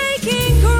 making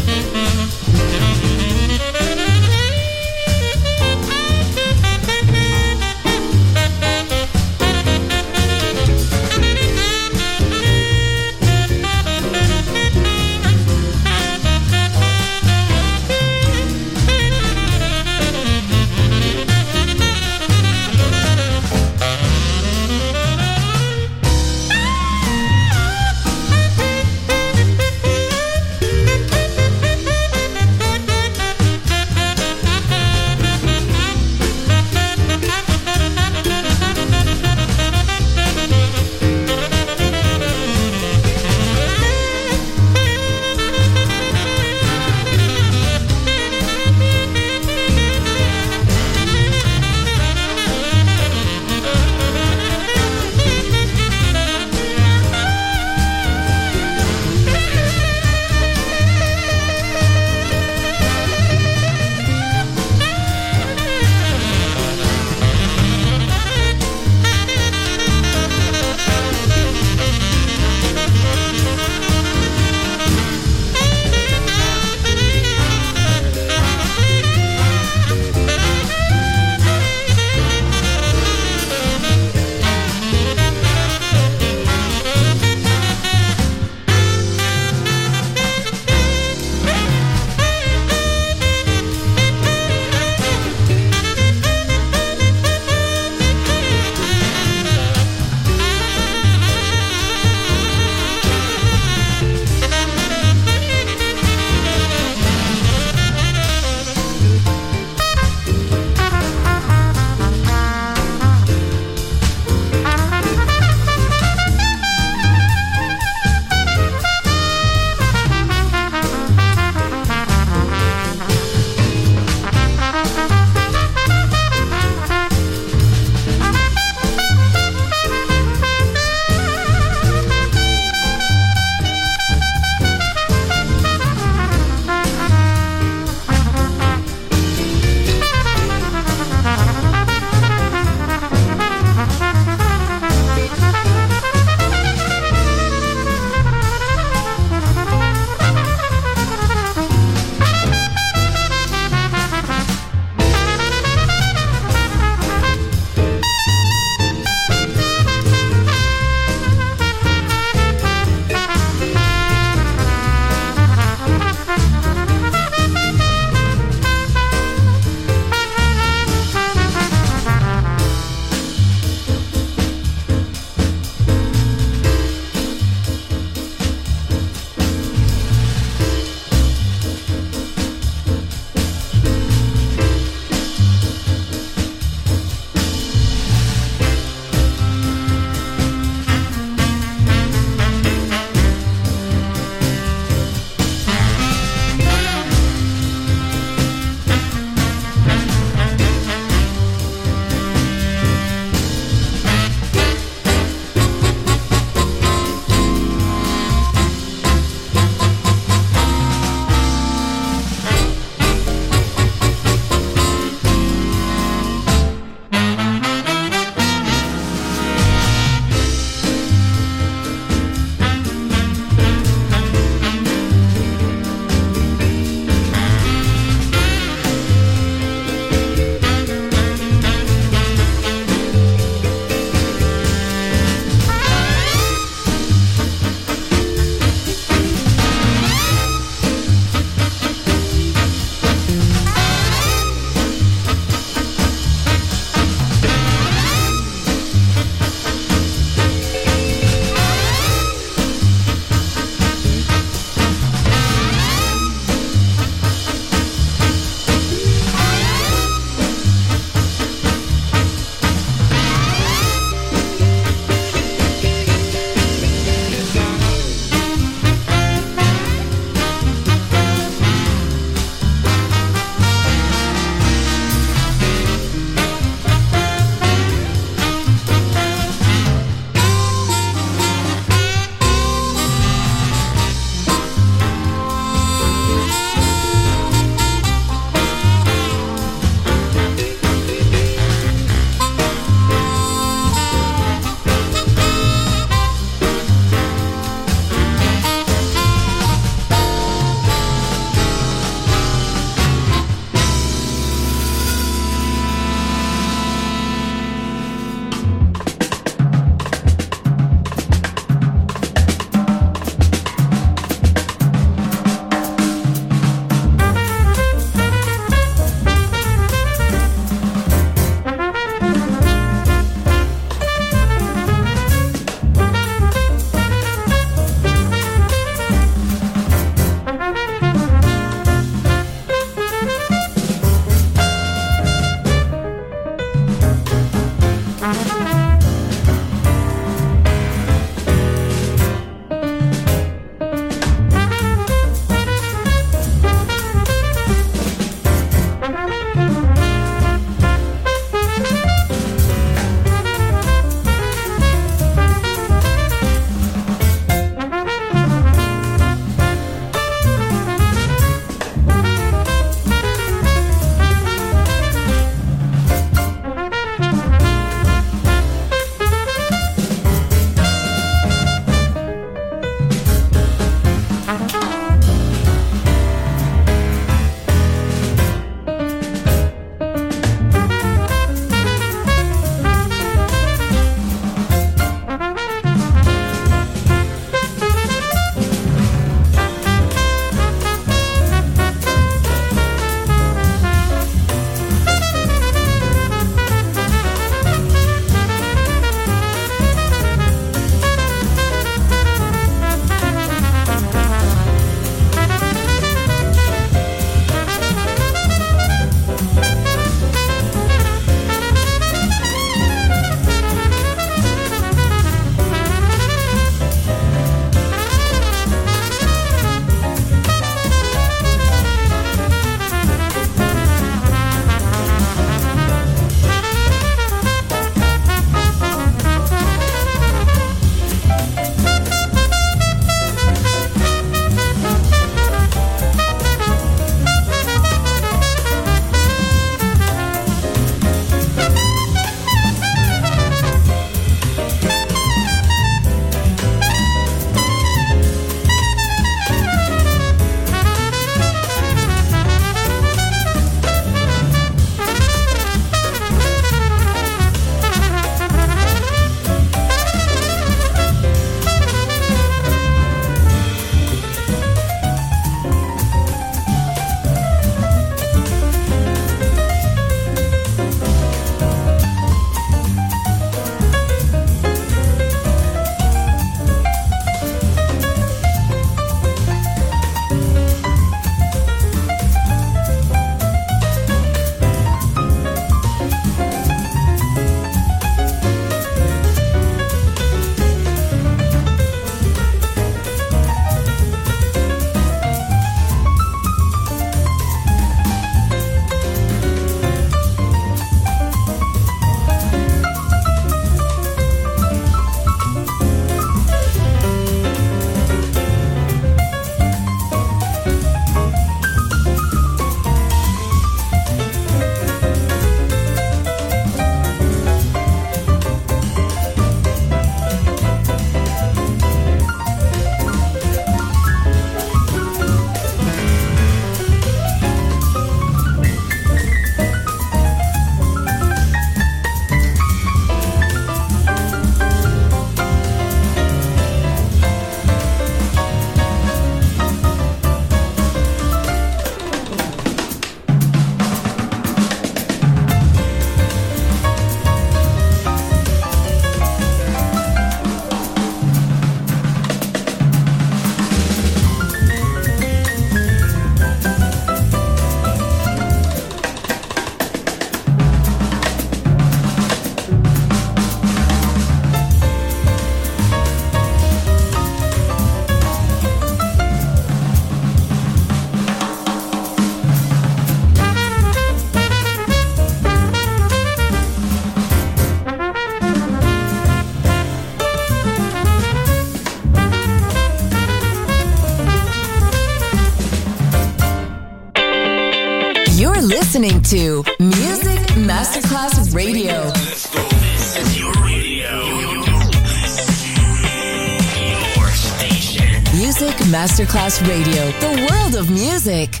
Masterclass Radio, the world of music.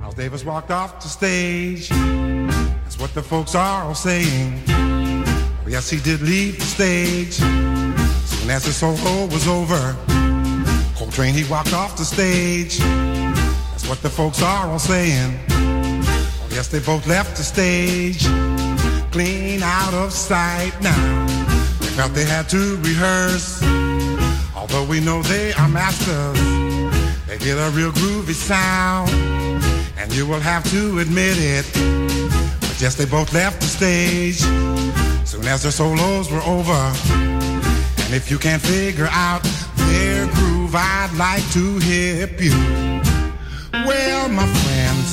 Miles Davis walked off the stage. That's what the folks are all saying. Oh, yes, he did leave the stage. Soon as his solo was over, Coltrane, he walked off the stage. That's what the folks are all saying. Oh, yes, they both left the stage. Clean out of sight now. They felt they had to rehearse. Although we know they are masters, get a real groovy sound. And you will have to admit it. But yes, they both left the stage soon as their solos were over. And if you can't figure out their groove, I'd like to hip you. Well, my friends,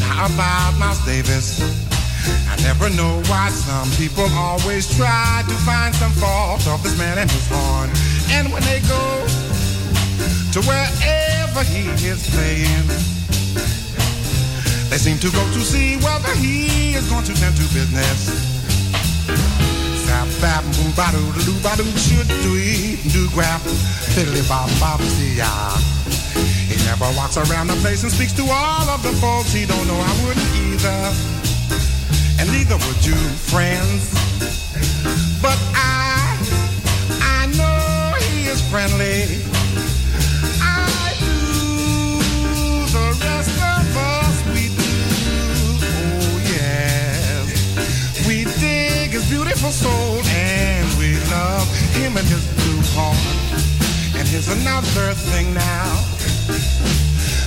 how about Miles Davis? I never know why some people always try to find some fault of this man and his horn. And when they go to wherever he is playing, they seem to go to see whether he is going to tend to business. Zap, bap, boom, ba doo, doo, ba doo, shoot, do, do, grab, fiddly, bop, bop, see ya. He never walks around the place and speaks to all of the folks he don't know. I wouldn't either, and neither would you, friends. But I, I know he is friendly. Beautiful soul and we love him and his blue heart. And here's another thing now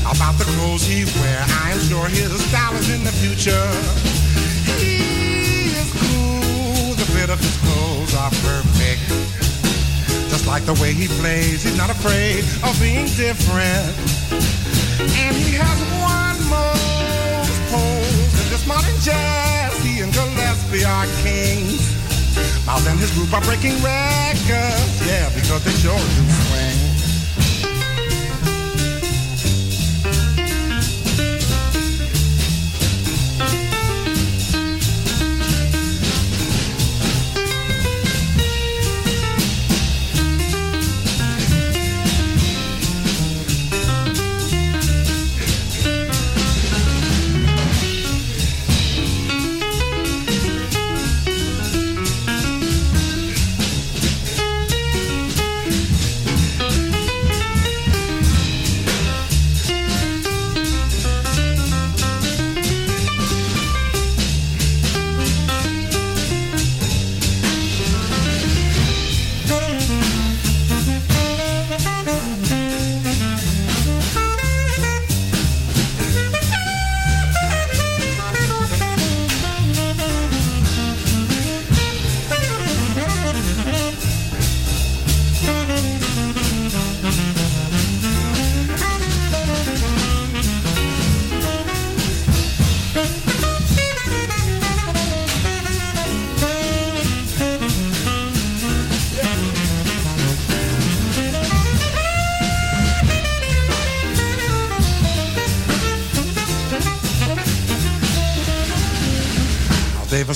about the clothes he wear. I am sure his style is in the future. He is cool. The fit of his clothes are perfect. Just like the way he plays, he's not afraid of being different. And he has one most pose in this modern jazz. Gillespie are kings. Miles and his group are breaking records, yeah, because they sure do swing.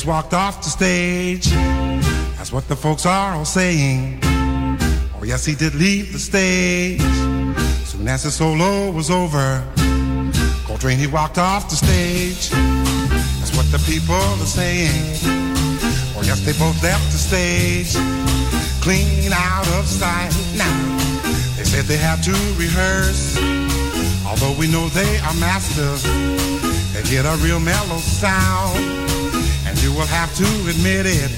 Walked off the stage. That's what the folks are all saying. Oh, yes, he did leave the stage. Soon as his solo was over, Coltrane, he walked off the stage. That's what the people are saying. Oh, yes, they both left the stage. Clean out of sight now. They said they had to rehearse. Although we know they are masters, they get a real mellow sound. You will have to admit it.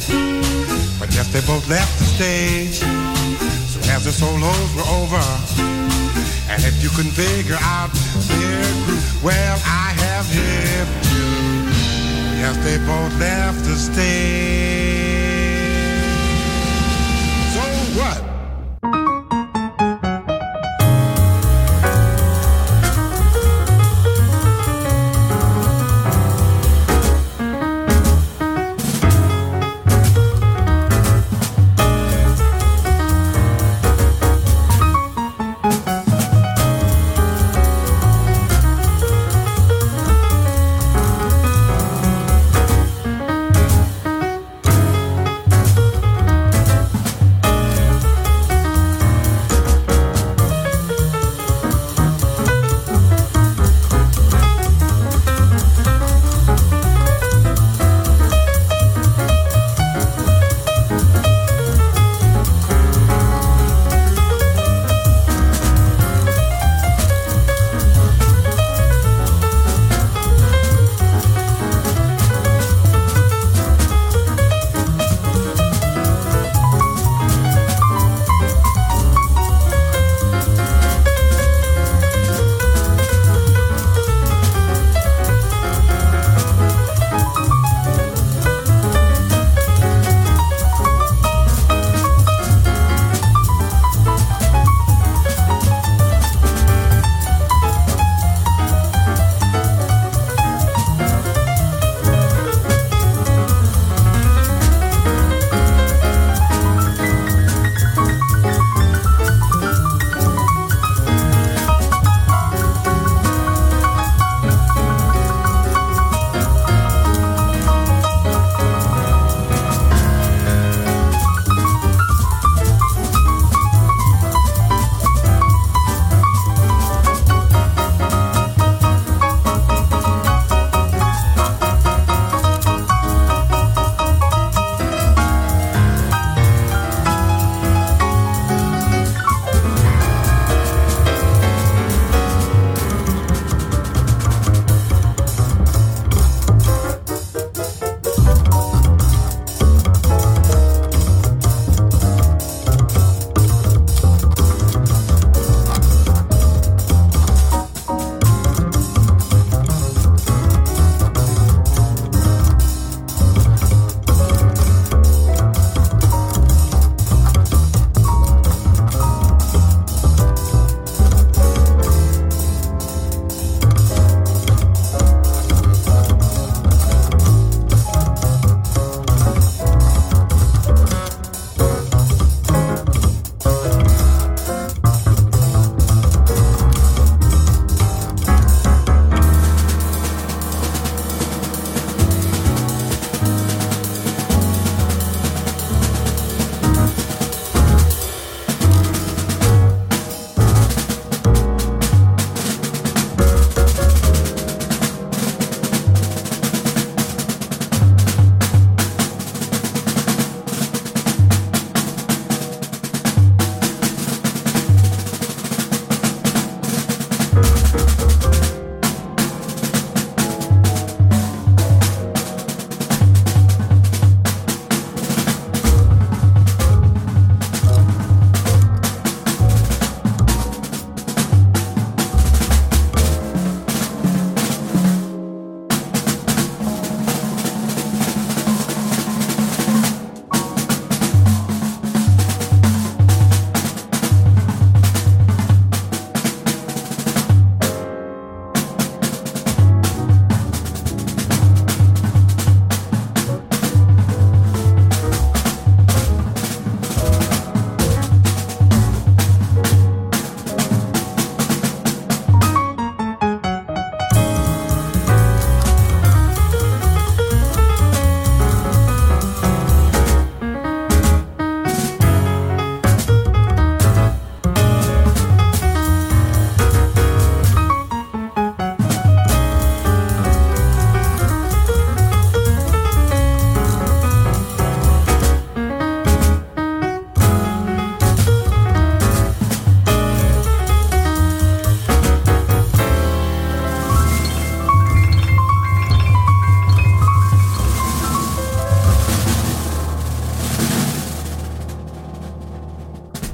But yes, they both left the stage. Soon as the solos were over. And if you couldn't figure out their groove, well, I have hip you. Yes, they both left the stage. So what?